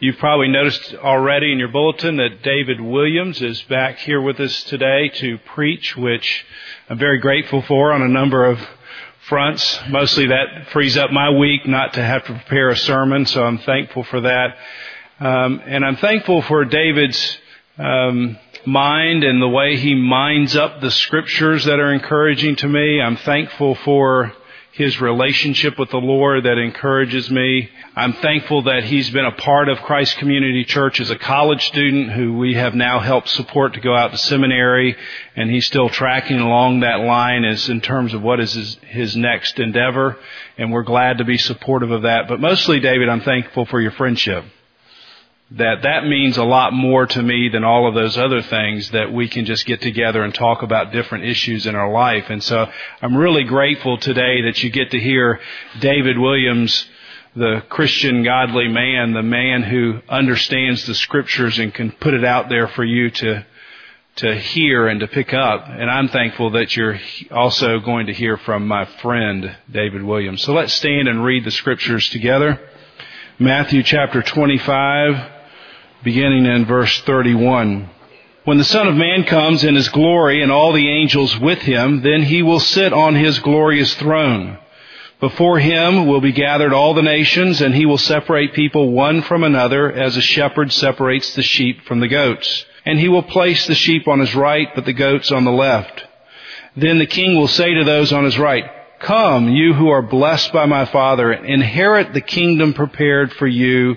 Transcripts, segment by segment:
You've probably noticed already in your bulletin that David Williams is back here with us today to preach, which I'm very grateful for on a number of fronts. Mostly that frees up my week not to have to prepare a sermon, so I'm thankful for that. Um, and I'm thankful for David's um, mind and the way he minds up the scriptures that are encouraging to me. I'm thankful for his relationship with the Lord that encourages me. I'm thankful that he's been a part of Christ Community Church as a college student who we have now helped support to go out to seminary and he's still tracking along that line as in terms of what is his, his next endeavor and we're glad to be supportive of that. But mostly David, I'm thankful for your friendship that that means a lot more to me than all of those other things that we can just get together and talk about different issues in our life. And so I'm really grateful today that you get to hear David Williams, the Christian godly man, the man who understands the scriptures and can put it out there for you to to hear and to pick up. And I'm thankful that you're also going to hear from my friend David Williams. So let's stand and read the scriptures together. Matthew chapter 25 beginning in verse 31. When the Son of Man comes in his glory and all the angels with him, then he will sit on his glorious throne. Before him will be gathered all the nations, and he will separate people one from another as a shepherd separates the sheep from the goats. And he will place the sheep on his right, but the goats on the left. Then the king will say to those on his right, Come, you who are blessed by my Father, inherit the kingdom prepared for you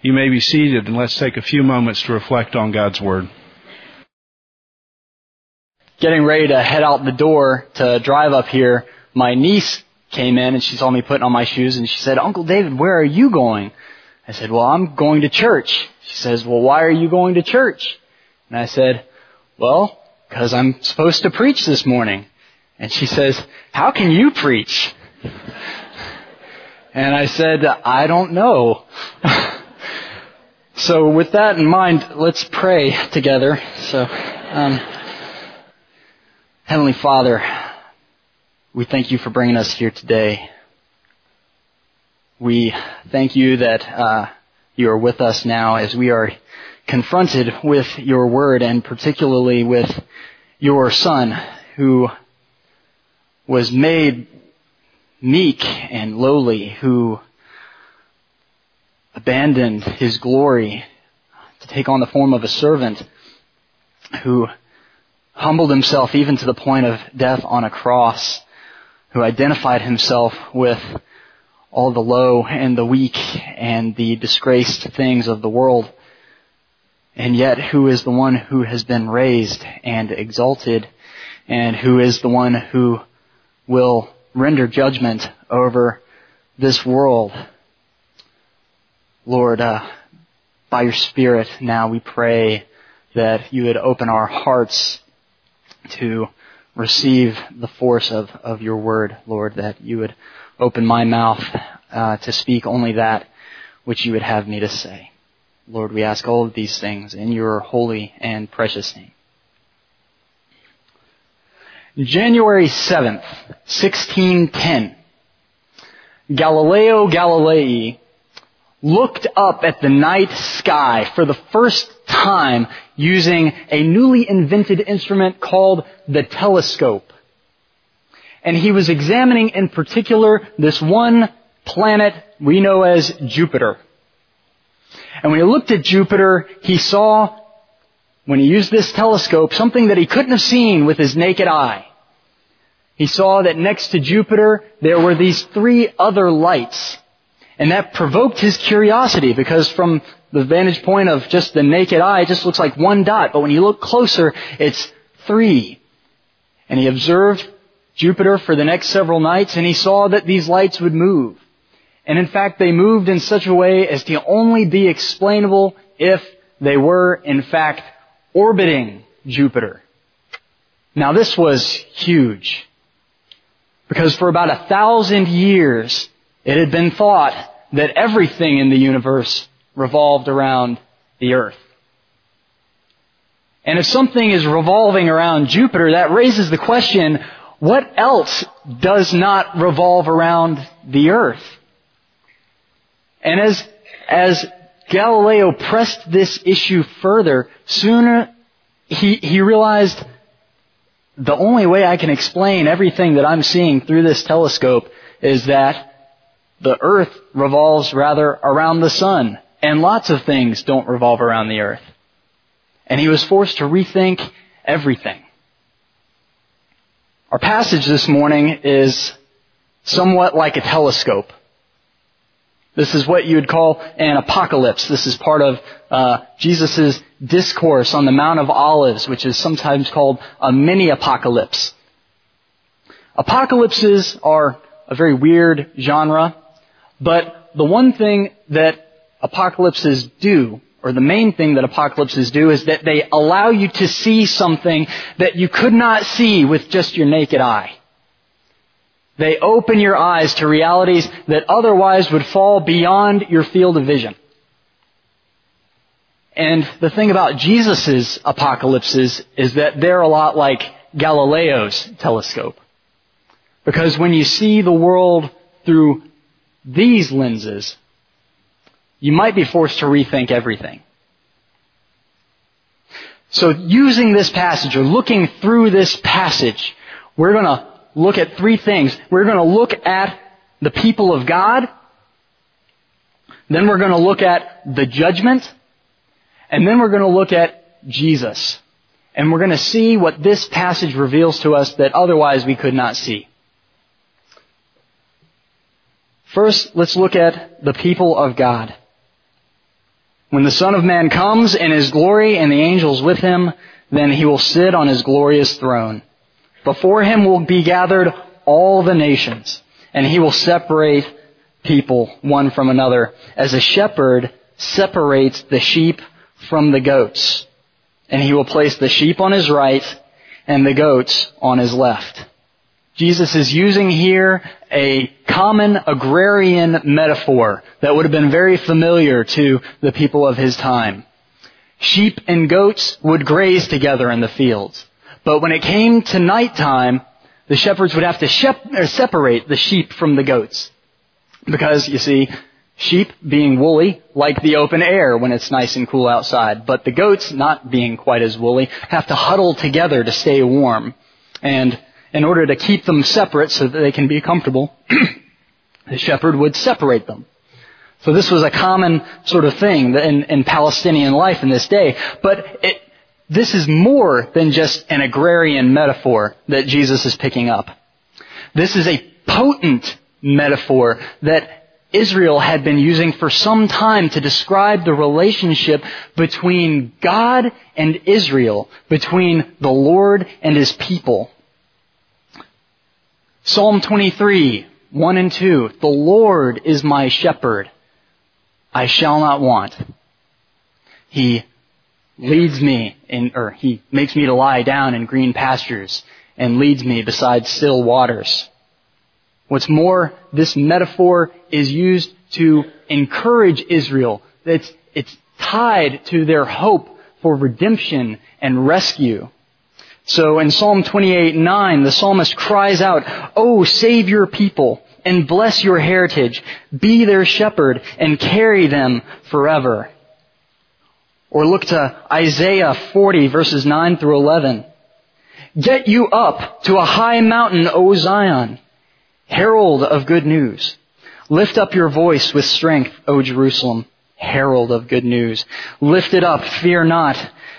You may be seated and let's take a few moments to reflect on God's Word. Getting ready to head out the door to drive up here, my niece came in and she saw me putting on my shoes and she said, Uncle David, where are you going? I said, well, I'm going to church. She says, well, why are you going to church? And I said, well, because I'm supposed to preach this morning. And she says, how can you preach? And I said, I don't know. So with that in mind, let's pray together. So, um, Heavenly Father, we thank you for bringing us here today. We thank you that uh, you are with us now as we are confronted with your word and particularly with your son who was made meek and lowly, who abandoned his glory to take on the form of a servant who humbled himself even to the point of death on a cross, who identified himself with all the low and the weak and the disgraced things of the world, and yet who is the one who has been raised and exalted, and who is the one who will render judgment over this world Lord, uh, by your Spirit now we pray that you would open our hearts to receive the force of, of your word, Lord, that you would open my mouth uh, to speak only that which you would have me to say. Lord, we ask all of these things in your holy and precious name. January 7th, 1610, Galileo Galilei looked up at the night sky for the first time using a newly invented instrument called the telescope. And he was examining in particular this one planet we know as Jupiter. And when he looked at Jupiter, he saw, when he used this telescope, something that he couldn't have seen with his naked eye. He saw that next to Jupiter, there were these three other lights. And that provoked his curiosity because from the vantage point of just the naked eye, it just looks like one dot. But when you look closer, it's three. And he observed Jupiter for the next several nights and he saw that these lights would move. And in fact, they moved in such a way as to only be explainable if they were, in fact, orbiting Jupiter. Now this was huge. Because for about a thousand years, it had been thought that everything in the universe revolved around the earth. And if something is revolving around Jupiter, that raises the question, what else does not revolve around the earth? And as, as Galileo pressed this issue further, sooner he, he realized the only way I can explain everything that I'm seeing through this telescope is that the earth revolves rather around the sun, and lots of things don't revolve around the earth. And he was forced to rethink everything. Our passage this morning is somewhat like a telescope. This is what you would call an apocalypse. This is part of uh, Jesus' discourse on the Mount of Olives, which is sometimes called a mini apocalypse. Apocalypses are a very weird genre, but the one thing that apocalypses do, or the main thing that apocalypses do, is that they allow you to see something that you could not see with just your naked eye. They open your eyes to realities that otherwise would fall beyond your field of vision. And the thing about Jesus' apocalypses is that they're a lot like Galileo's telescope. Because when you see the world through these lenses, you might be forced to rethink everything. So using this passage or looking through this passage, we're gonna look at three things. We're going to look at the people of God. Then we're going to look at the judgment. And then we're going to look at Jesus. And we're going to see what this passage reveals to us that otherwise we could not see. First, let's look at the people of God. When the Son of Man comes in His glory and the angels with Him, then He will sit on His glorious throne. Before him will be gathered all the nations, and he will separate people one from another, as a shepherd separates the sheep from the goats. And he will place the sheep on his right and the goats on his left. Jesus is using here a common agrarian metaphor that would have been very familiar to the people of his time. Sheep and goats would graze together in the fields. But when it came to nighttime, the shepherds would have to shep- separate the sheep from the goats. Because, you see, sheep being woolly like the open air when it's nice and cool outside. But the goats, not being quite as woolly, have to huddle together to stay warm. And in order to keep them separate so that they can be comfortable, the shepherd would separate them. So this was a common sort of thing in, in Palestinian life in this day. But it, this is more than just an agrarian metaphor that Jesus is picking up. This is a potent metaphor that Israel had been using for some time to describe the relationship between God and Israel, between the Lord and His people. Psalm 23, 1 and 2. The Lord is my shepherd. I shall not want. He leads me in, or he makes me to lie down in green pastures and leads me beside still waters. What's more, this metaphor is used to encourage Israel. It's, it's tied to their hope for redemption and rescue. So in Psalm 28, 9, the psalmist cries out, Oh, save your people and bless your heritage. Be their shepherd and carry them forever. Or look to Isaiah 40 verses 9 through 11. Get you up to a high mountain, O Zion, herald of good news. Lift up your voice with strength, O Jerusalem, herald of good news. Lift it up, fear not.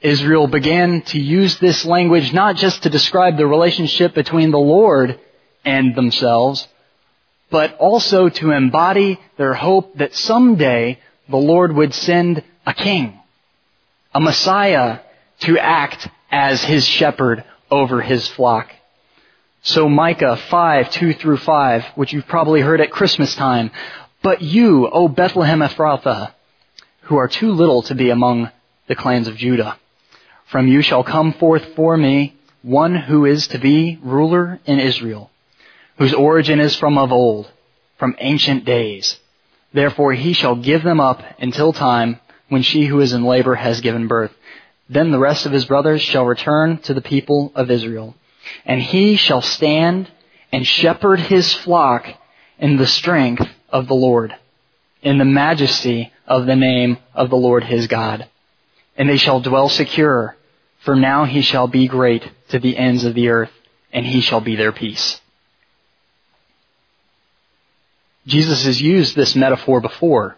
Israel began to use this language not just to describe the relationship between the Lord and themselves, but also to embody their hope that someday the Lord would send a king, a Messiah to act as his shepherd over his flock. So Micah 5, 2 through 5, which you've probably heard at Christmas time, but you, O Bethlehem Ephrathah, who are too little to be among the clans of Judah, from you shall come forth for me one who is to be ruler in Israel, whose origin is from of old, from ancient days. Therefore he shall give them up until time when she who is in labor has given birth. Then the rest of his brothers shall return to the people of Israel. And he shall stand and shepherd his flock in the strength of the Lord, in the majesty of the name of the Lord his God. And they shall dwell secure for now he shall be great to the ends of the earth, and he shall be their peace. Jesus has used this metaphor before.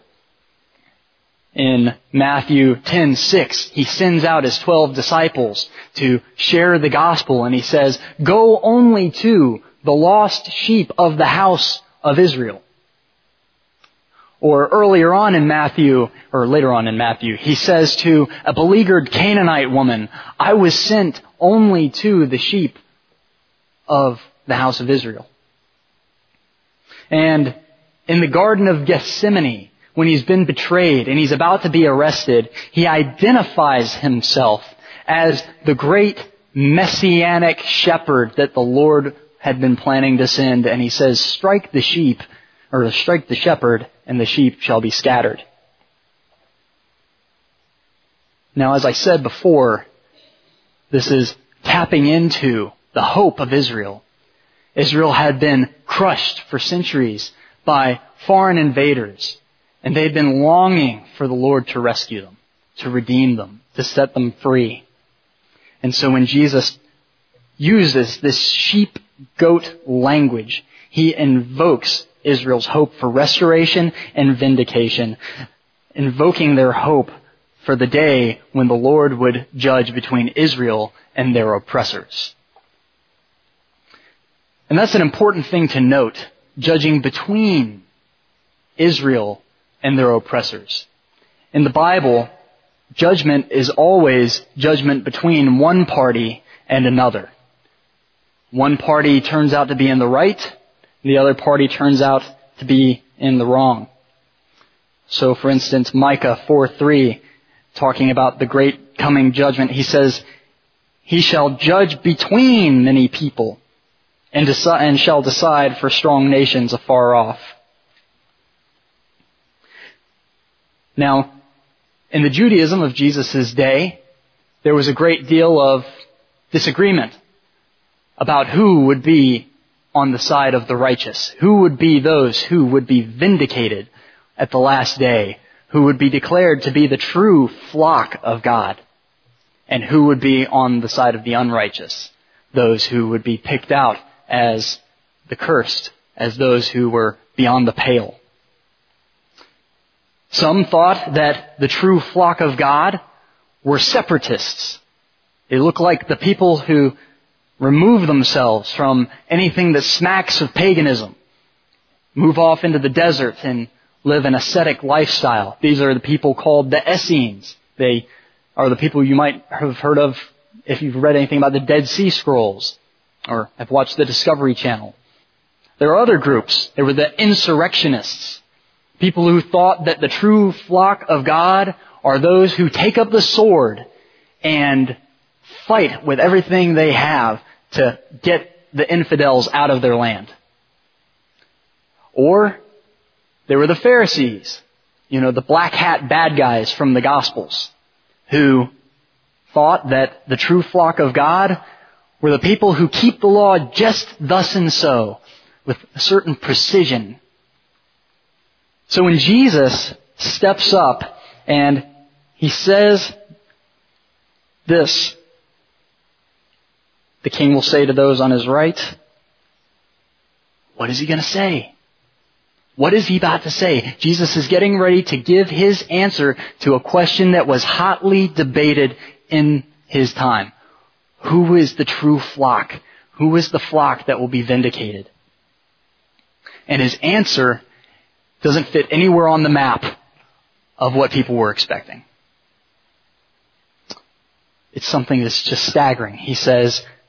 In Matthew 10:6, he sends out his 12 disciples to share the gospel and he says, "Go only to the lost sheep of the house of Israel." Or earlier on in Matthew, or later on in Matthew, he says to a beleaguered Canaanite woman, I was sent only to the sheep of the house of Israel. And in the Garden of Gethsemane, when he's been betrayed and he's about to be arrested, he identifies himself as the great messianic shepherd that the Lord had been planning to send, and he says, strike the sheep, or strike the shepherd, and the sheep shall be scattered. Now, as I said before, this is tapping into the hope of Israel. Israel had been crushed for centuries by foreign invaders, and they had been longing for the Lord to rescue them, to redeem them, to set them free. And so when Jesus uses this sheep goat language, he invokes Israel's hope for restoration and vindication, invoking their hope for the day when the Lord would judge between Israel and their oppressors. And that's an important thing to note, judging between Israel and their oppressors. In the Bible, judgment is always judgment between one party and another. One party turns out to be in the right, the other party turns out to be in the wrong. So for instance, Micah 4:3, talking about the great coming judgment, he says, He shall judge between many people and, decide, and shall decide for strong nations afar off. Now, in the Judaism of Jesus' day, there was a great deal of disagreement about who would be on the side of the righteous? Who would be those who would be vindicated at the last day? Who would be declared to be the true flock of God? And who would be on the side of the unrighteous? Those who would be picked out as the cursed, as those who were beyond the pale. Some thought that the true flock of God were separatists. They looked like the people who remove themselves from anything that smacks of paganism, move off into the desert and live an ascetic lifestyle. These are the people called the Essenes. They are the people you might have heard of if you've read anything about the Dead Sea Scrolls or have watched the Discovery Channel. There are other groups. There were the insurrectionists. People who thought that the true flock of God are those who take up the sword and fight with everything they have to get the infidels out of their land. Or there were the Pharisees, you know, the black hat bad guys from the Gospels, who thought that the true flock of God were the people who keep the law just thus and so, with a certain precision. So when Jesus steps up and he says this, the king will say to those on his right, what is he going to say? What is he about to say? Jesus is getting ready to give his answer to a question that was hotly debated in his time. Who is the true flock? Who is the flock that will be vindicated? And his answer doesn't fit anywhere on the map of what people were expecting. It's something that's just staggering. He says,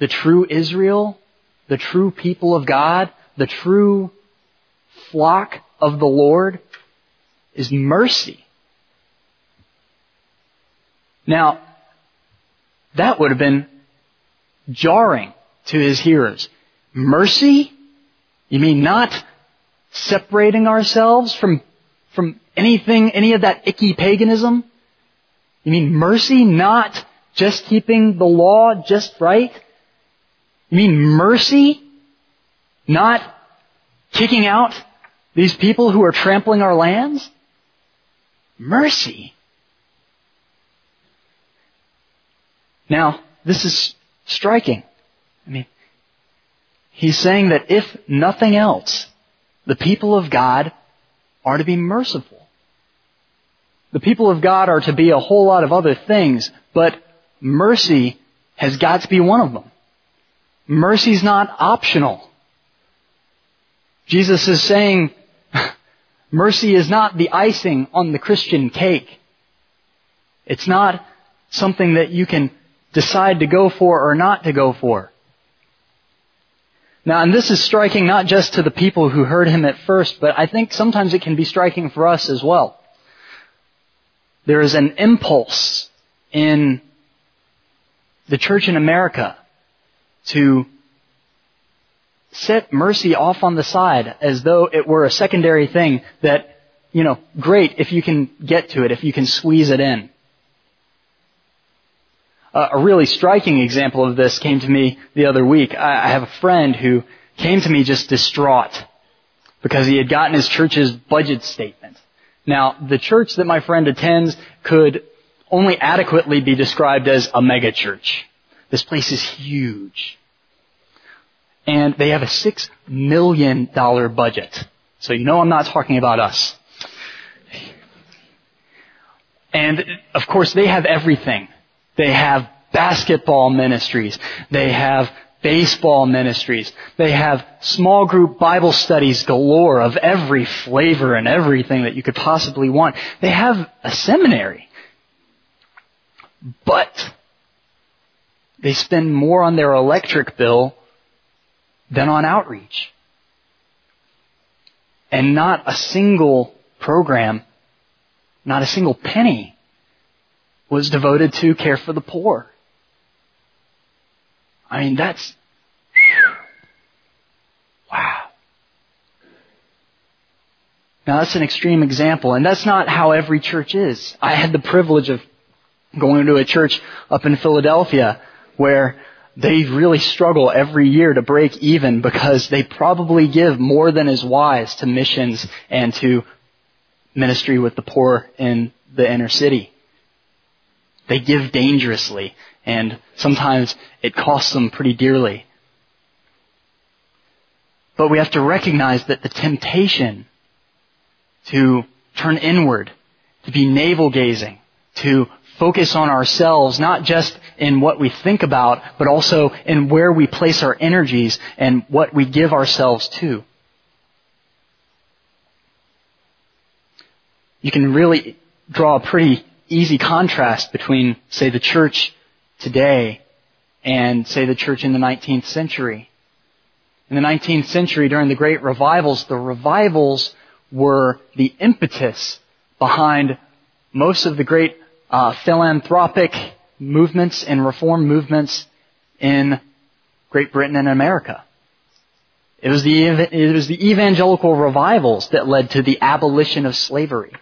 the true Israel, the true people of God, the true flock of the Lord is mercy. Now, that would have been jarring to his hearers. Mercy? You mean not separating ourselves from, from anything, any of that icky paganism? You mean mercy, not just keeping the law just right? You mean mercy? Not kicking out these people who are trampling our lands? Mercy. Now, this is striking. I mean, he's saying that if nothing else, the people of God are to be merciful. The people of God are to be a whole lot of other things, but mercy has got to be one of them. Mercy's not optional. Jesus is saying mercy is not the icing on the Christian cake. It's not something that you can decide to go for or not to go for. Now, and this is striking not just to the people who heard him at first, but I think sometimes it can be striking for us as well. There is an impulse in the church in America to set mercy off on the side as though it were a secondary thing that, you know, great if you can get to it, if you can squeeze it in. Uh, a really striking example of this came to me the other week. I, I have a friend who came to me just distraught because he had gotten his church's budget statement. Now, the church that my friend attends could only adequately be described as a megachurch. This place is huge. And they have a six million dollar budget. So you know I'm not talking about us. And of course they have everything. They have basketball ministries. They have baseball ministries. They have small group Bible studies galore of every flavor and everything that you could possibly want. They have a seminary. But they spend more on their electric bill than on outreach. And not a single program, not a single penny was devoted to care for the poor. I mean, that's, wow. Now that's an extreme example, and that's not how every church is. I had the privilege of going to a church up in Philadelphia where they really struggle every year to break even because they probably give more than is wise to missions and to ministry with the poor in the inner city. They give dangerously, and sometimes it costs them pretty dearly. But we have to recognize that the temptation to turn inward, to be navel gazing, to focus on ourselves, not just in what we think about, but also in where we place our energies and what we give ourselves to. You can really draw a pretty easy contrast between, say, the church today and, say, the church in the 19th century. In the 19th century, during the great revivals, the revivals were the impetus behind most of the great uh, philanthropic movements and reform movements in Great Britain and America. It was the, it was the evangelical revivals that led to the abolition of slavery,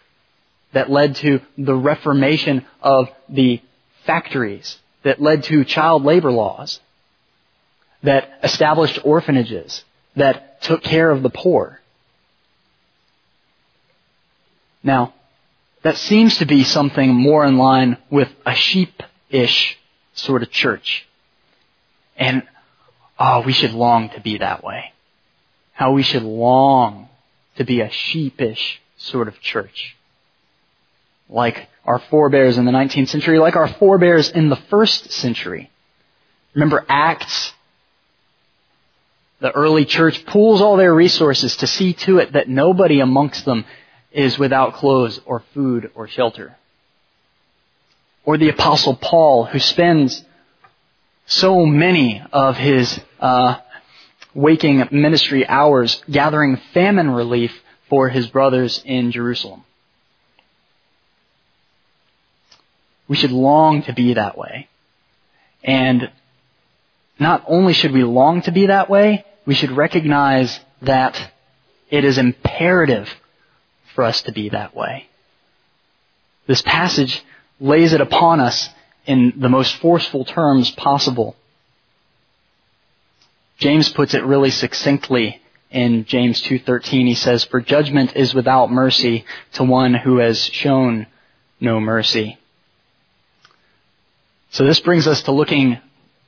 that led to the reformation of the factories, that led to child labor laws, that established orphanages, that took care of the poor. Now, that seems to be something more in line with a sheep-ish sort of church. And, oh, we should long to be that way. How we should long to be a sheepish sort of church. Like our forebears in the 19th century, like our forebears in the first century. Remember Acts? The early church pools all their resources to see to it that nobody amongst them is without clothes or food or shelter. Or the apostle Paul who spends so many of his uh, waking ministry hours gathering famine relief for his brothers in Jerusalem. We should long to be that way. And not only should we long to be that way, we should recognize that it is imperative for us to be that way. This passage lays it upon us in the most forceful terms possible. James puts it really succinctly in James 2:13. He says, "For judgment is without mercy to one who has shown no mercy." So this brings us to looking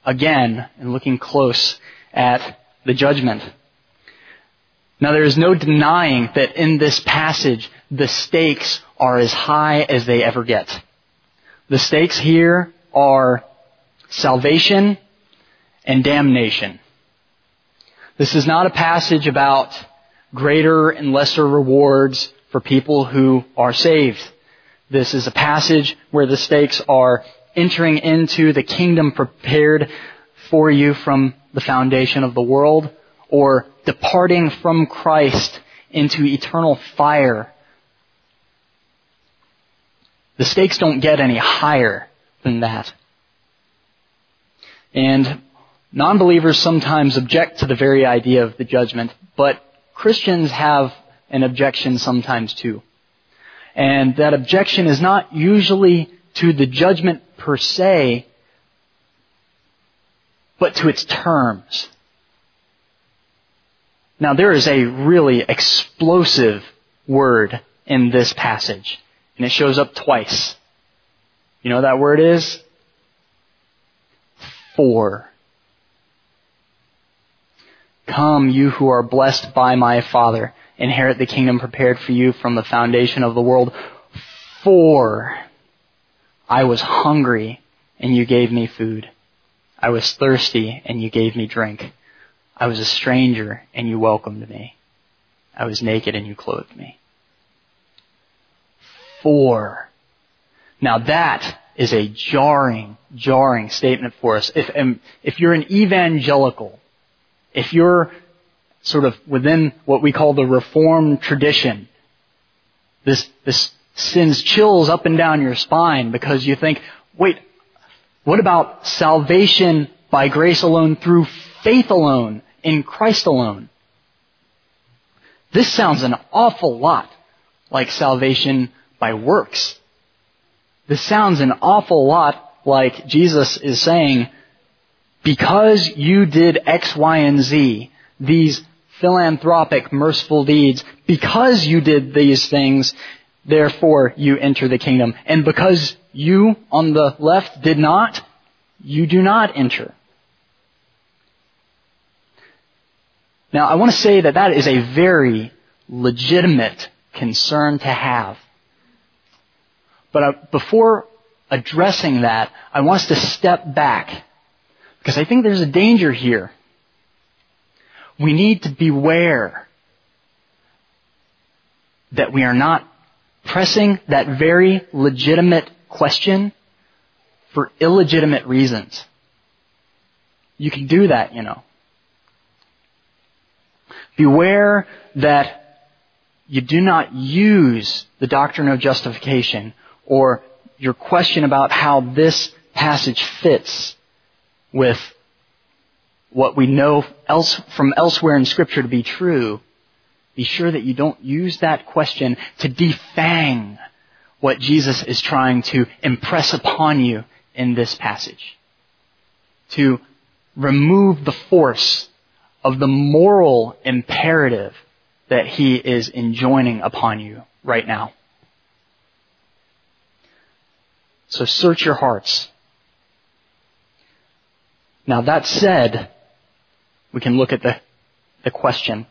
again and looking close at the judgment now there is no denying that in this passage, the stakes are as high as they ever get. The stakes here are salvation and damnation. This is not a passage about greater and lesser rewards for people who are saved. This is a passage where the stakes are entering into the kingdom prepared for you from the foundation of the world or departing from Christ into eternal fire. The stakes don't get any higher than that. And non-believers sometimes object to the very idea of the judgment, but Christians have an objection sometimes too. And that objection is not usually to the judgment per se, but to its terms. Now there is a really explosive word in this passage, and it shows up twice. You know what that word is? For. Come, you who are blessed by my Father, inherit the kingdom prepared for you from the foundation of the world. For I was hungry, and you gave me food. I was thirsty, and you gave me drink. I was a stranger and you welcomed me. I was naked and you clothed me. For. Now that is a jarring, jarring statement for us. If, um, if you're an evangelical, if you're sort of within what we call the Reformed tradition, this, this sends chills up and down your spine because you think, wait, what about salvation by grace alone through faith alone? in Christ alone. This sounds an awful lot like salvation by works. This sounds an awful lot like Jesus is saying, because you did X, Y, and Z, these philanthropic, merciful deeds, because you did these things, therefore you enter the kingdom. And because you on the left did not, you do not enter. Now I want to say that that is a very legitimate concern to have. But uh, before addressing that, I want us to step back because I think there's a danger here. We need to beware that we are not pressing that very legitimate question for illegitimate reasons. You can do that, you know. Beware that you do not use the doctrine of justification or your question about how this passage fits with what we know else, from elsewhere in scripture to be true, be sure that you don't use that question to defang what Jesus is trying to impress upon you in this passage. To remove the force of the moral imperative that he is enjoining upon you right now. So search your hearts. Now that said, we can look at the, the question.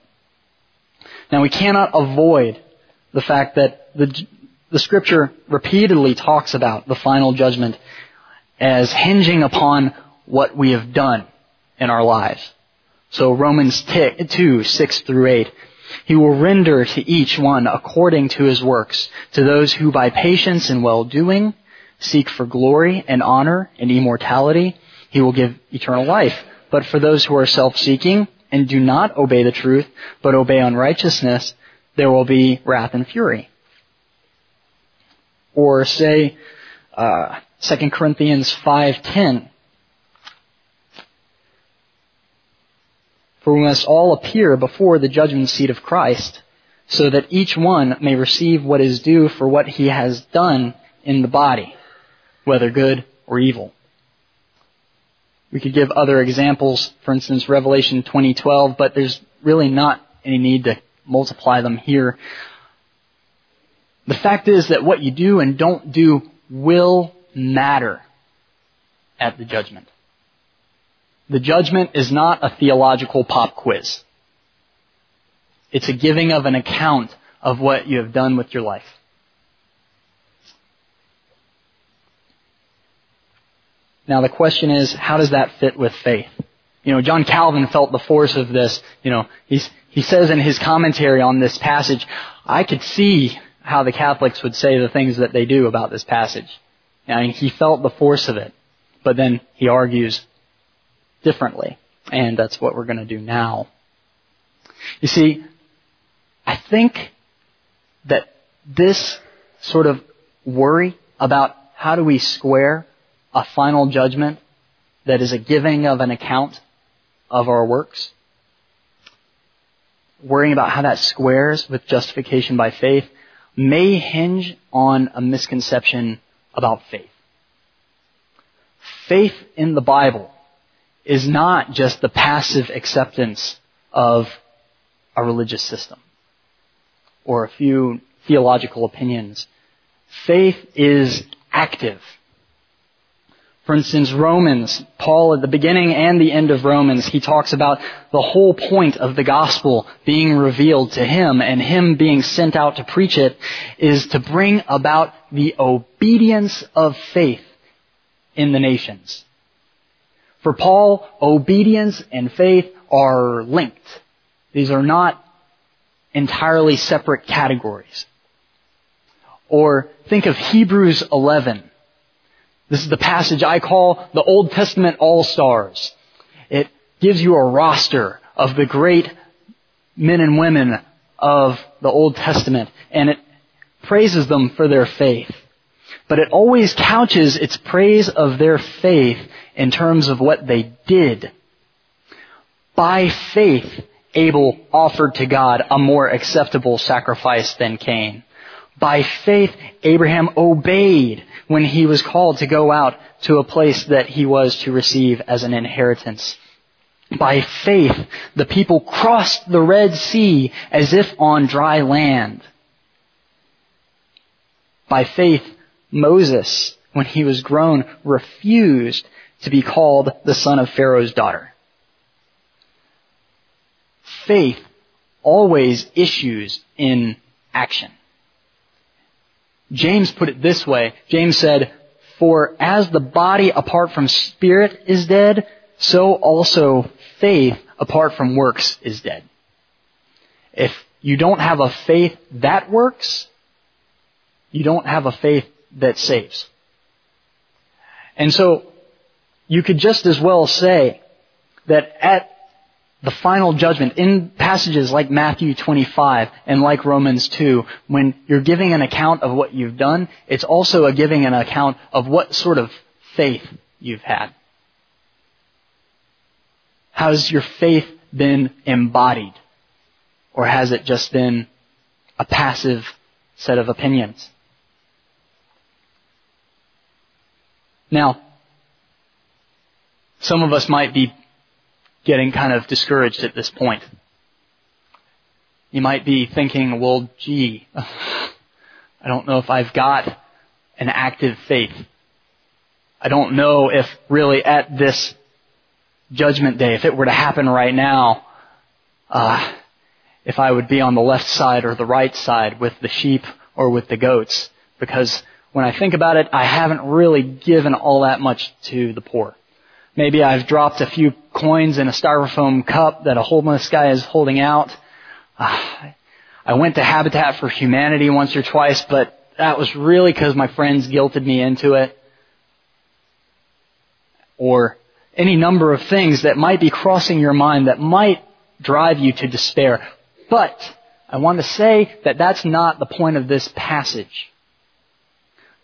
Now we cannot avoid the fact that the, the scripture repeatedly talks about the final judgment as hinging upon what we have done in our lives. So Romans 2, 6 through 8. He will render to each one according to his works, to those who by patience and well-doing seek for glory and honor and immortality, he will give eternal life. But for those who are self-seeking and do not obey the truth, but obey unrighteousness, there will be wrath and fury. Or say, uh, 2 Corinthians 5.10, For we must all appear before the judgment seat of Christ, so that each one may receive what is due for what he has done in the body, whether good or evil. We could give other examples, for instance, Revelation 2012, but there's really not any need to multiply them here. The fact is that what you do and don't do will matter at the judgment. The judgment is not a theological pop quiz. It's a giving of an account of what you have done with your life. Now the question is, how does that fit with faith? You know, John Calvin felt the force of this. You know, he's, he says in his commentary on this passage, I could see how the Catholics would say the things that they do about this passage. I mean, he felt the force of it. But then he argues differently. And that's what we're going to do now. You see, I think that this sort of worry about how do we square a final judgment that is a giving of an account of our works, worrying about how that squares with justification by faith, may hinge on a misconception about faith. Faith in the Bible is not just the passive acceptance of a religious system or a few theological opinions. Faith is active. For instance, Romans, Paul at the beginning and the end of Romans, he talks about the whole point of the gospel being revealed to him and him being sent out to preach it is to bring about the obedience of faith in the nations. For Paul, obedience and faith are linked. These are not entirely separate categories. Or think of Hebrews 11. This is the passage I call the Old Testament All-Stars. It gives you a roster of the great men and women of the Old Testament and it praises them for their faith. But it always couches its praise of their faith in terms of what they did. By faith, Abel offered to God a more acceptable sacrifice than Cain. By faith, Abraham obeyed when he was called to go out to a place that he was to receive as an inheritance. By faith, the people crossed the Red Sea as if on dry land. By faith, Moses, when he was grown, refused to be called the son of Pharaoh's daughter. Faith always issues in action. James put it this way. James said, For as the body apart from spirit is dead, so also faith apart from works is dead. If you don't have a faith that works, you don't have a faith that saves. And so, you could just as well say that at the final judgment in passages like Matthew 25 and like Romans 2, when you're giving an account of what you've done, it's also a giving an account of what sort of faith you've had. Has your faith been embodied? Or has it just been a passive set of opinions? Now, some of us might be getting kind of discouraged at this point. You might be thinking, well, gee, I don't know if I've got an active faith. I don't know if really at this judgment day, if it were to happen right now, uh, if I would be on the left side or the right side with the sheep or with the goats. Because when I think about it, I haven't really given all that much to the poor. Maybe I've dropped a few coins in a styrofoam cup that a homeless guy is holding out. Uh, I went to Habitat for Humanity once or twice, but that was really because my friends guilted me into it. Or any number of things that might be crossing your mind that might drive you to despair. But I want to say that that's not the point of this passage.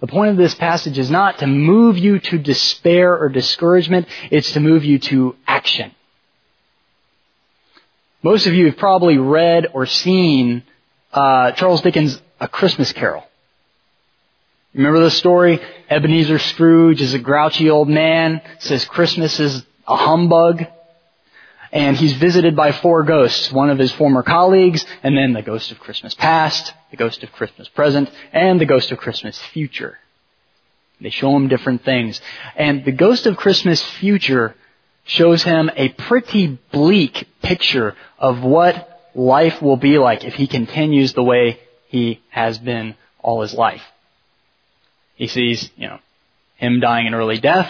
The point of this passage is not to move you to despair or discouragement, it's to move you to action. Most of you have probably read or seen uh, Charles Dickens' A Christmas Carol. Remember the story? Ebenezer Scrooge is a grouchy old man, says Christmas is a humbug, and he's visited by four ghosts, one of his former colleagues, and then the ghost of Christmas past, the ghost of Christmas present, and the ghost of Christmas future. They show him different things. And the ghost of Christmas future shows him a pretty bleak picture of what life will be like if he continues the way he has been all his life. He sees, you know, him dying an early death.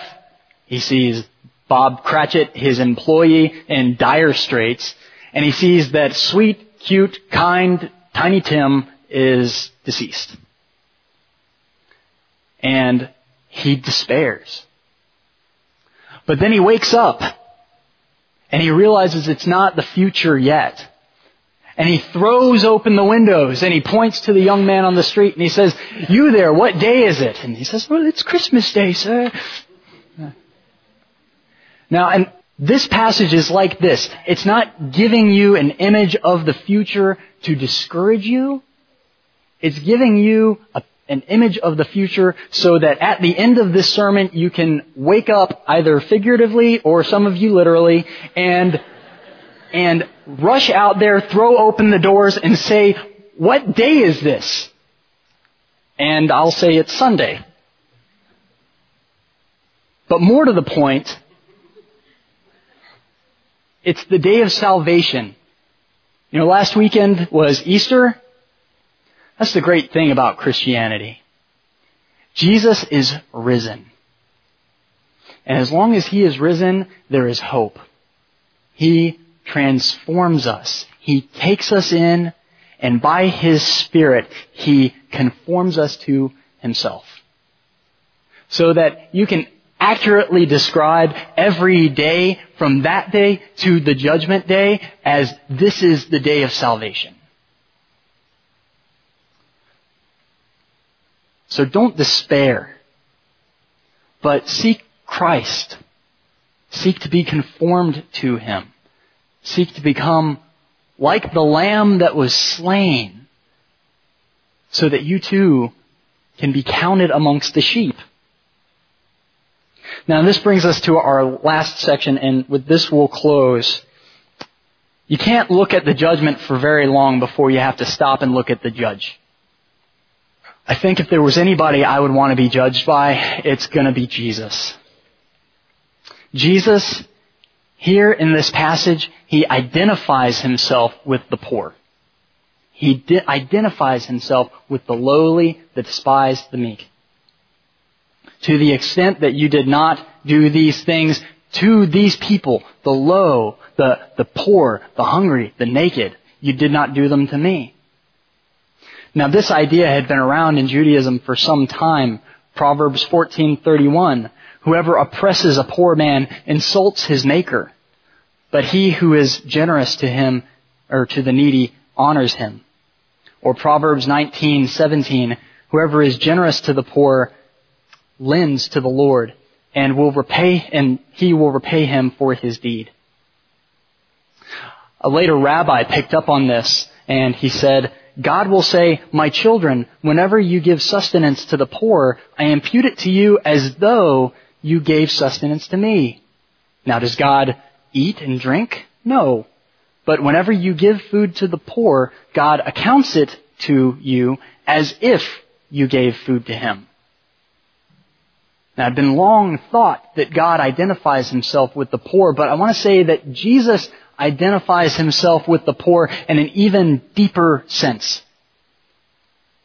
He sees Bob Cratchit, his employee, in dire straits. And he sees that sweet, cute, kind, Tiny Tim is deceased. And he despairs. But then he wakes up and he realizes it's not the future yet. And he throws open the windows and he points to the young man on the street and he says, you there, what day is it? And he says, well, it's Christmas Day, sir. Now, and this passage is like this. It's not giving you an image of the future to discourage you. It's giving you a, an image of the future so that at the end of this sermon you can wake up either figuratively or some of you literally and and rush out there, throw open the doors and say, what day is this? And I'll say it's Sunday. But more to the point, it's the day of salvation. You know, last weekend was Easter. That's the great thing about Christianity. Jesus is risen. And as long as He is risen, there is hope. He transforms us. He takes us in, and by His Spirit, He conforms us to Himself. So that you can accurately describe every day from that day to the judgment day as this is the day of salvation. So don't despair, but seek Christ. Seek to be conformed to Him. Seek to become like the lamb that was slain so that you too can be counted amongst the sheep. Now this brings us to our last section and with this we'll close. You can't look at the judgment for very long before you have to stop and look at the judge. I think if there was anybody I would want to be judged by, it's gonna be Jesus. Jesus, here in this passage, he identifies himself with the poor. He identifies himself with the lowly, the despised, the meek. To the extent that you did not do these things to these people, the low, the, the poor, the hungry, the naked, you did not do them to me. Now this idea had been around in Judaism for some time. Proverbs 14:31, whoever oppresses a poor man insults his maker, but he who is generous to him or to the needy honors him. Or Proverbs 19:17, whoever is generous to the poor lends to the Lord and will repay and he will repay him for his deed. A later rabbi picked up on this and he said, God will say, my children, whenever you give sustenance to the poor, I impute it to you as though you gave sustenance to me. Now does God eat and drink? No. But whenever you give food to the poor, God accounts it to you as if you gave food to Him. Now, I've been long thought that God identifies Himself with the poor, but I want to say that Jesus identifies Himself with the poor in an even deeper sense.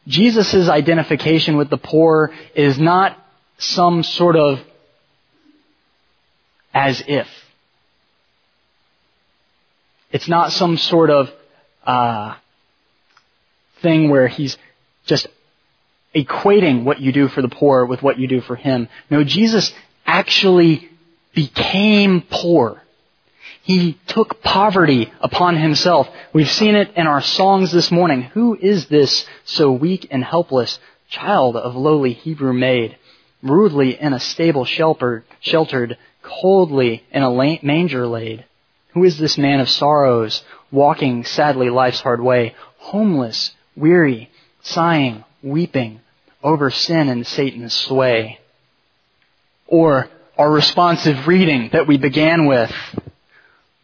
Jesus' identification with the poor is not some sort of as if. It's not some sort of uh, thing where he's just equating what you do for the poor with what you do for him. No, Jesus actually became poor. He took poverty upon himself. We've seen it in our songs this morning. Who is this so weak and helpless, child of lowly Hebrew maid, rudely in a stable sheltered, coldly in a manger laid? Who is this man of sorrows, walking sadly life's hard way, homeless, weary, sighing, weeping over sin and Satan's sway. Or our responsive reading that we began with.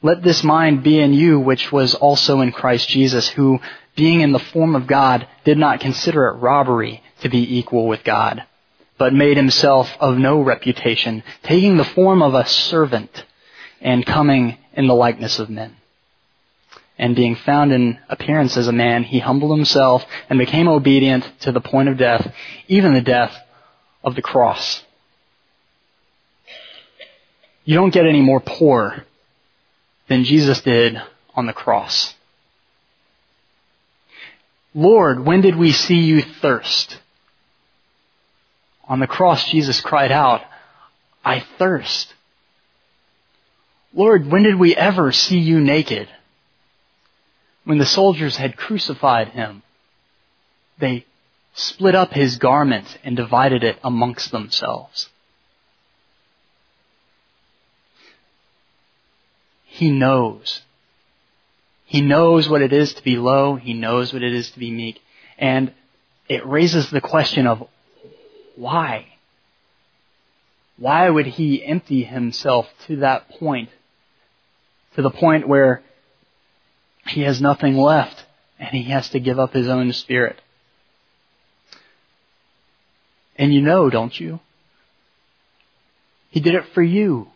Let this mind be in you which was also in Christ Jesus, who, being in the form of God, did not consider it robbery to be equal with God, but made himself of no reputation, taking the form of a servant and coming in the likeness of men and being found in appearance as a man, he humbled himself and became obedient to the point of death, even the death of the cross. You don't get any more poor than Jesus did on the cross. Lord, when did we see you thirst? On the cross, Jesus cried out, I thirst. Lord, when did we ever see you naked? When the soldiers had crucified him, they split up his garment and divided it amongst themselves. He knows. He knows what it is to be low. He knows what it is to be meek. And it raises the question of why? Why would he empty himself to that point? To the point where he has nothing left and he has to give up his own spirit. And you know, don't you? He did it for you.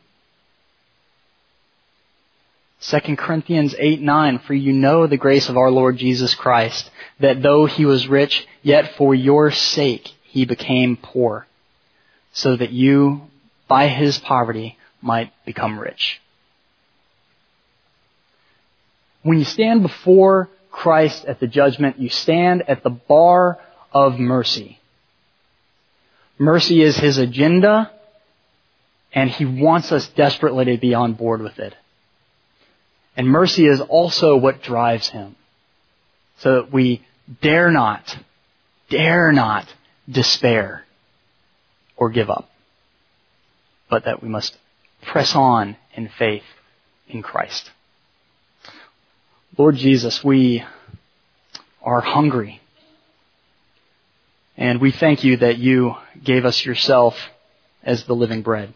2 Corinthians 8, 9, for you know the grace of our Lord Jesus Christ, that though he was rich, yet for your sake he became poor, so that you, by his poverty, might become rich. When you stand before Christ at the judgment, you stand at the bar of mercy. Mercy is His agenda, and He wants us desperately to be on board with it. And mercy is also what drives Him. So that we dare not, dare not despair or give up. But that we must press on in faith in Christ. Lord Jesus, we are hungry. And we thank you that you gave us yourself as the living bread.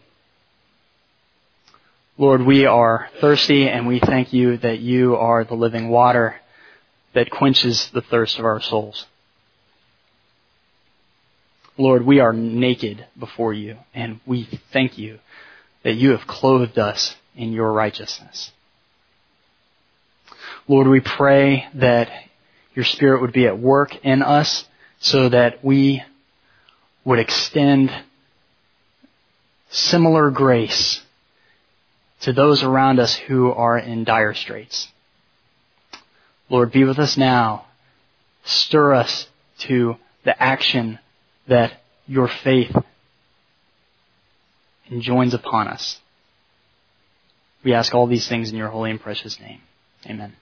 Lord, we are thirsty and we thank you that you are the living water that quenches the thirst of our souls. Lord, we are naked before you, and we thank you that you have clothed us in your righteousness. Lord, we pray that your Spirit would be at work in us so that we would extend similar grace to those around us who are in dire straits. Lord, be with us now. Stir us to the action that your faith enjoins upon us. We ask all these things in your holy and precious name. Amen.